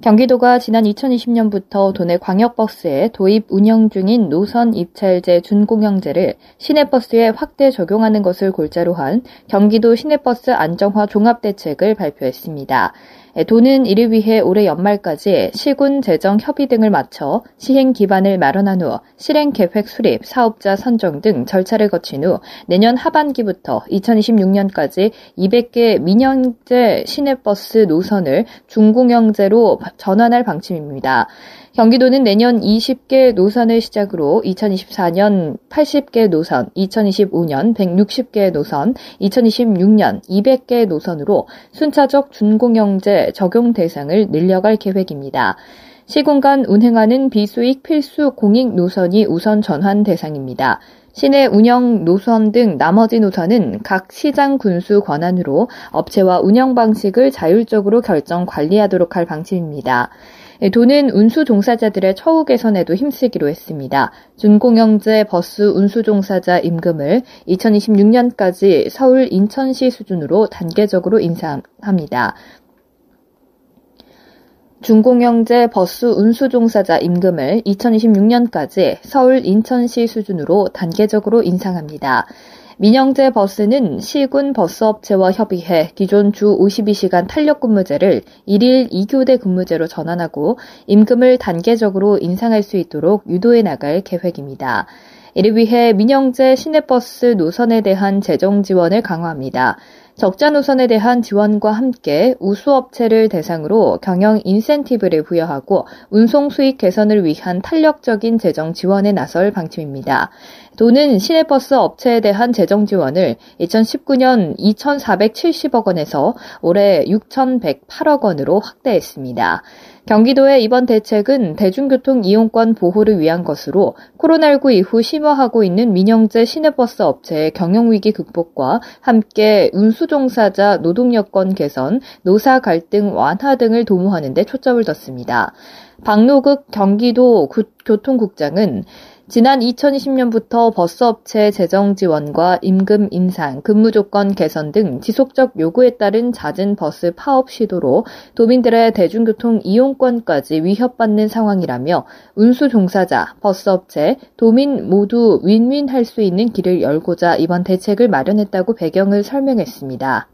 경기도가 지난 2020년부터 도내 광역버스에 도입 운영 중인 노선 입찰제 준공영제를 시내버스에 확대 적용하는 것을 골자로 한 경기도 시내버스 안정화 종합대책을 발표했습니다. 예, 도는 이를 위해 올해 연말까지 시군 재정 협의 등을 마쳐 시행 기반을 마련한 후 실행 계획 수립, 사업자 선정 등 절차를 거친 후 내년 하반기부터 2026년까지 200개 민영제 시내버스 노선을 중공영제로 전환할 방침입니다. 경기도는 내년 20개 노선을 시작으로 2024년 80개 노선, 2025년 160개 노선, 2026년 200개 노선으로 순차적 준공영제 적용 대상을 늘려갈 계획입니다. 시공간 운행하는 비수익 필수 공익 노선이 우선 전환 대상입니다. 시내 운영 노선 등 나머지 노선은 각 시장 군수 권한으로 업체와 운영 방식을 자율적으로 결정 관리하도록 할 방침입니다. 예, 도는 운수 종사자들의 처우 개선에도 힘쓰기로 했습니다. 준공영제 버스 운수 종사자 임금을 2026년까지 서울 인천시 수준으로 단계적으로 인상합니다. 준공영제 버스 운수 종사자 임금을 2026년까지 서울 인천시 수준으로 단계적으로 인상합니다. 민영제 버스는 시군 버스업체와 협의해 기존 주 52시간 탄력 근무제를 1일 2교대 근무제로 전환하고 임금을 단계적으로 인상할 수 있도록 유도해 나갈 계획입니다. 이를 위해 민영제 시내버스 노선에 대한 재정 지원을 강화합니다. 적자 노선에 대한 지원과 함께 우수업체를 대상으로 경영 인센티브를 부여하고 운송 수익 개선을 위한 탄력적인 재정 지원에 나설 방침입니다. 도는 시내버스 업체에 대한 재정 지원을 2019년 2,470억 원에서 올해 6,108억 원으로 확대했습니다. 경기도의 이번 대책은 대중교통 이용권 보호를 위한 것으로 코로나19 이후 심화하고 있는 민영제 시내버스 업체의 경영위기 극복과 함께 운수종사자 노동여건 개선, 노사 갈등 완화 등을 도모하는 데 초점을 뒀습니다. 박노극 경기도 교통국장은 지난 2020년부터 버스업체 재정 지원과 임금 인상, 근무 조건 개선 등 지속적 요구에 따른 잦은 버스 파업 시도로 도민들의 대중교통 이용권까지 위협받는 상황이라며 운수 종사자, 버스업체, 도민 모두 윈윈할 수 있는 길을 열고자 이번 대책을 마련했다고 배경을 설명했습니다.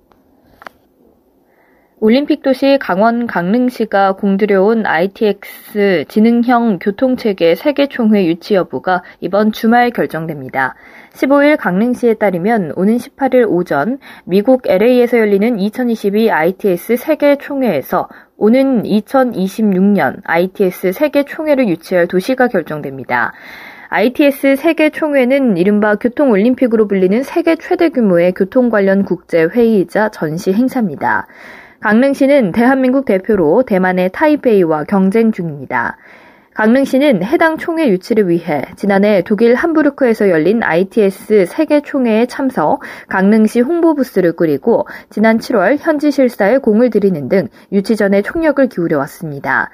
올림픽 도시 강원 강릉시가 공들여온 ITX 지능형 교통체계 세계총회 유치 여부가 이번 주말 결정됩니다. 15일 강릉시에 따르면 오는 18일 오전 미국 LA에서 열리는 2022 ITS 세계총회에서 오는 2026년 ITS 세계총회를 유치할 도시가 결정됩니다. ITS 세계 총회는 이른바 교통올림픽으로 불리는 세계 최대 규모의 교통 관련 국제 회의이자 전시 행사입니다. 강릉시는 대한민국 대표로 대만의 타이베이와 경쟁 중입니다. 강릉시는 해당 총회 유치를 위해 지난해 독일 함부르크에서 열린 ITS 세계 총회에 참석, 강릉시 홍보 부스를 꾸리고 지난 7월 현지 실사에 공을 들이는 등 유치 전에 총력을 기울여 왔습니다.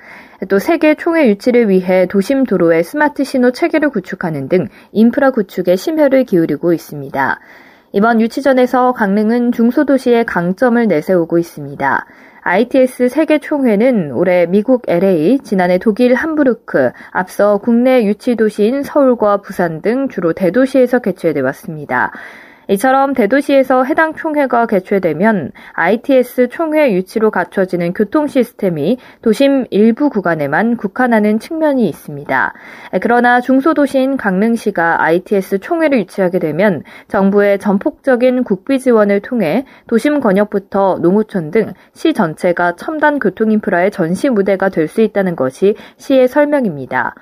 또 세계 총회 유치를 위해 도심 도로의 스마트 신호 체계를 구축하는 등 인프라 구축에 심혈을 기울이고 있습니다. 이번 유치전에서 강릉은 중소도시의 강점을 내세우고 있습니다. ITS 세계총회는 올해 미국 LA, 지난해 독일 함부르크, 앞서 국내 유치도시인 서울과 부산 등 주로 대도시에서 개최돼 왔습니다. 이처럼 대도시에서 해당 총회가 개최되면 ITS 총회 유치로 갖춰지는 교통 시스템이 도심 일부 구간에만 국한하는 측면이 있습니다. 그러나 중소도시인 강릉시가 ITS 총회를 유치하게 되면 정부의 전폭적인 국비 지원을 통해 도심 권역부터 농어촌 등 시 전체가 첨단 교통 인프라의 전시 무대가 될 수 있다는 것이 시의 설명입니다.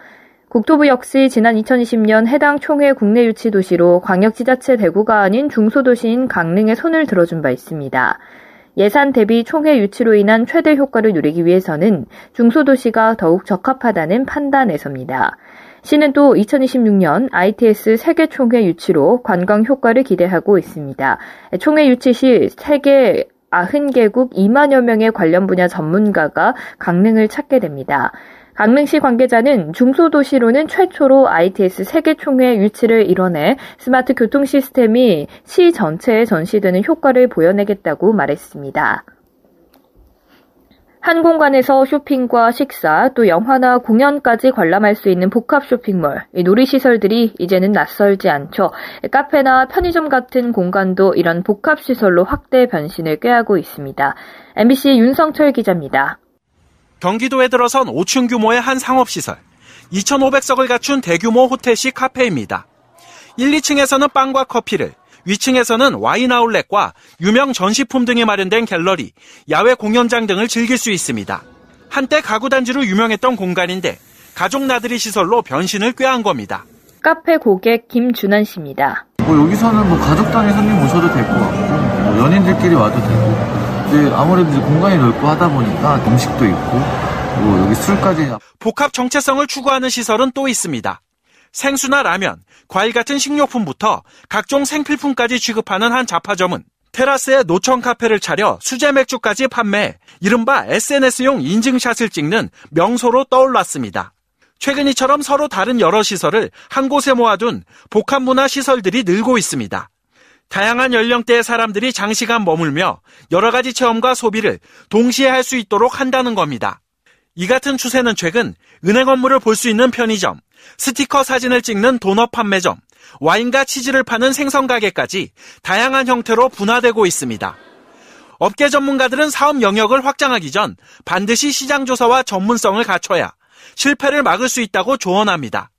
국토부 역시 지난 2020년 해당 총회 국내 유치 도시로 광역지자체 대구가 아닌 중소도시인 강릉에 손을 들어준 바 있습니다. 예산 대비 총회 유치로 인한 최대 효과를 누리기 위해서는 중소도시가 더욱 적합하다는 판단에서입니다. 시는 또 2026년 ITS 세계 총회 유치로 관광 효과를 기대하고 있습니다. 총회 유치 시 세계 90개국 2만여 명의 관련 분야 전문가가 강릉을 찾게 됩니다. 강릉시 관계자는 중소도시로는 최초로 ITS 세계총회 유치를 이뤄내 스마트 교통 시스템이 시 전체에 전시되는 효과를 보여내겠다고 말했습니다. 한 공간에서 쇼핑과 식사, 또 영화나 공연까지 관람할 수 있는 복합 쇼핑몰, 놀이시설들이 이제는 낯설지 않죠. 카페나 편의점 같은 공간도 이런 복합시설로 확대 변신을 꾀하고 있습니다. MBC 윤성철 기자입니다. 경기도에 들어선 5층 규모의 한 상업시설, 2,500석을 갖춘 대규모 호텔식 카페입니다. 1, 2층에서는 빵과 커피를, 위층에서는 와인 아울렛과 유명 전시품 등이 마련된 갤러리, 야외 공연장 등을 즐길 수 있습니다. 한때 가구 단지로 유명했던 공간인데 가족 나들이 시설로 변신을 꾀한 겁니다. 카페 고객 김준환 씨입니다. 뭐 여기서는 뭐 가족 단위 손님 오셔도 될 것 같고 뭐 연인들끼리 와도 되고 이제 아무래도 공간이 넓고 하다 보니까 음식도 있고 뭐 여기 술까지 복합 정체성을 추구하는 시설은 또 있습니다. 생수나 라면, 과일 같은 식료품부터 각종 생필품까지 취급하는 한 잡화점은 테라스에 노천 카페를 차려 수제 맥주까지 판매, 이른바 SNS용 인증샷을 찍는 명소로 떠올랐습니다. 최근 이처럼 서로 다른 여러 시설을 한 곳에 모아둔 복합 문화 시설들이 늘고 있습니다. 다양한 연령대의 사람들이 장시간 머물며 여러 가지 체험과 소비를 동시에 할 수 있도록 한다는 겁니다. 이 같은 추세는 최근 은행 업무를 볼 수 있는 편의점, 스티커 사진을 찍는 도넛 판매점, 와인과 치즈를 파는 생선 가게까지 다양한 형태로 분화되고 있습니다. 업계 전문가들은 사업 영역을 확장하기 전 반드시 시장 조사와 전문성을 갖춰야 실패를 막을 수 있다고 조언합니다.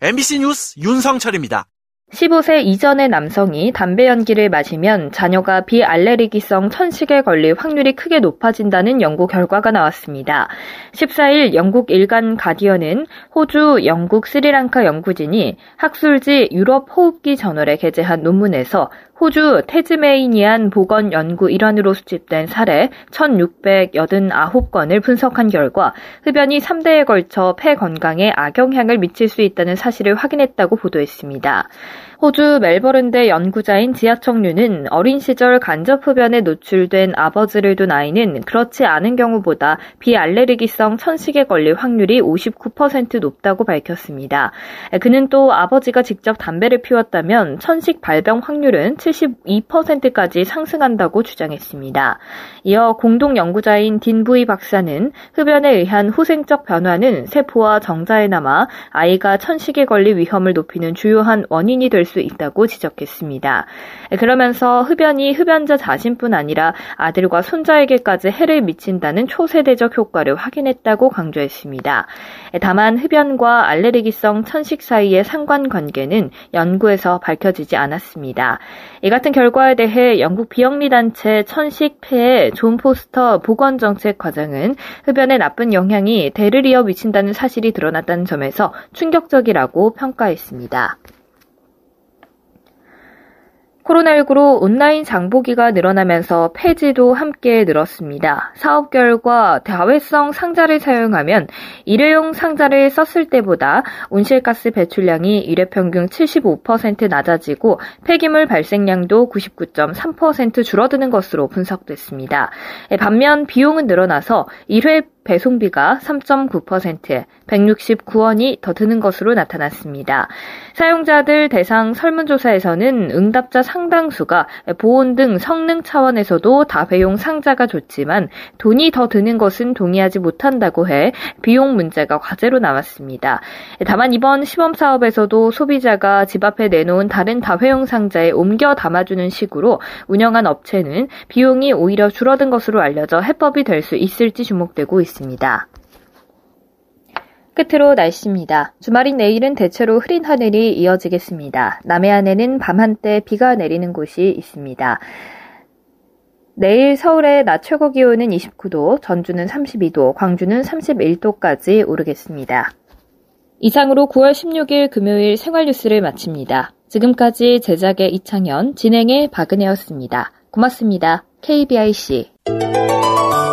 MBC 뉴스 윤성철입니다. 15세 이전의 남성이 담배 연기를 마시면 자녀가 비알레르기성 천식에 걸릴 확률이 크게 높아진다는 연구 결과가 나왔습니다. 14일 영국 일간 가디언은 호주, 영국, 스리랑카 연구진이 학술지 유럽 호흡기 저널에 게재한 논문에서 호주 테즈메이니안 보건 연구 일환으로 수집된 사례 1689건을 분석한 결과 흡연이 3대에 걸쳐 폐 건강에 악영향을 미칠 수 있다는 사실을 확인했다고 보도했습니다. 호주 멜버른대 연구자인 지하청류는 어린 시절 간접 흡연에 노출된 아버지를 둔 아이는 그렇지 않은 경우보다 비알레르기성 천식에 걸릴 확률이 59% 높다고 밝혔습니다. 그는 또 아버지가 직접 담배를 피웠다면 천식 발병 확률은 72%까지 상승한다고 주장했습니다. 이어 공동 연구자인 딘부이 박사는 흡연에 의한 후생적 변화는 세포와 정자에 남아 아이가 천식에 걸릴 위험을 높이는 주요한 원인이 될수 있다고 지적했습니다. 그러면서 흡연이 흡연자 자신뿐 아니라 아들과 손자에게까지 해를 미친다는 초세대적 효과를 확인했다고 강조했습니다. 다만 흡연과 알레르기성 천식 사이의 상관관계는 연구에서 밝혀지지 않았습니다. 이 같은 결과에 대해 영국 비영리 단체 천식폐의 존 포스터 보건정책 과장은 흡연의 나쁜 영향이 대를 이어 미친다는 사실이 드러났다는 점에서 충격적이라고 평가했습니다. 코로나19로 온라인 장보기가 늘어나면서 폐지도 함께 늘었습니다. 사업 결과 다회성 상자를 사용하면 일회용 상자를 썼을 때보다 온실가스 배출량이 일회 평균 75% 낮아지고 폐기물 발생량도 99.3% 줄어드는 것으로 분석됐습니다. 반면 비용은 늘어나서 1회 배송비가 3.9%, 169원이 더 드는 것으로 나타났습니다. 사용자들 대상 설문조사에서는 응답자 상당수가 보온 등 성능 차원에서도 다회용 상자가 좋지만 돈이 더 드는 것은 동의하지 못한다고 해 비용 문제가 과제로 나왔습니다. 다만 이번 시범 사업에서도 소비자가 집 앞에 내놓은 다른 다회용 상자에 옮겨 담아주는 식으로 운영한 업체는 비용이 오히려 줄어든 것으로 알려져 해법이 될 수 있을지 주목되고 있습니다. 있습니다. 끝으로 날씨입니다. 주말인 내일은 대체로 흐린 하늘이 이어지겠습니다. 남해안에는 밤 한때 비가 내리는 곳이 있습니다. 내일 서울의 낮 최고 기온은 29도, 전주는 32도, 광주는 31도까지 오르겠습니다. 이상으로 9월 16일 금요일 생활뉴스를 마칩니다. 지금까지 제작의 이창현, 진행의 박은혜였습니다. 고맙습니다. KBIC 네.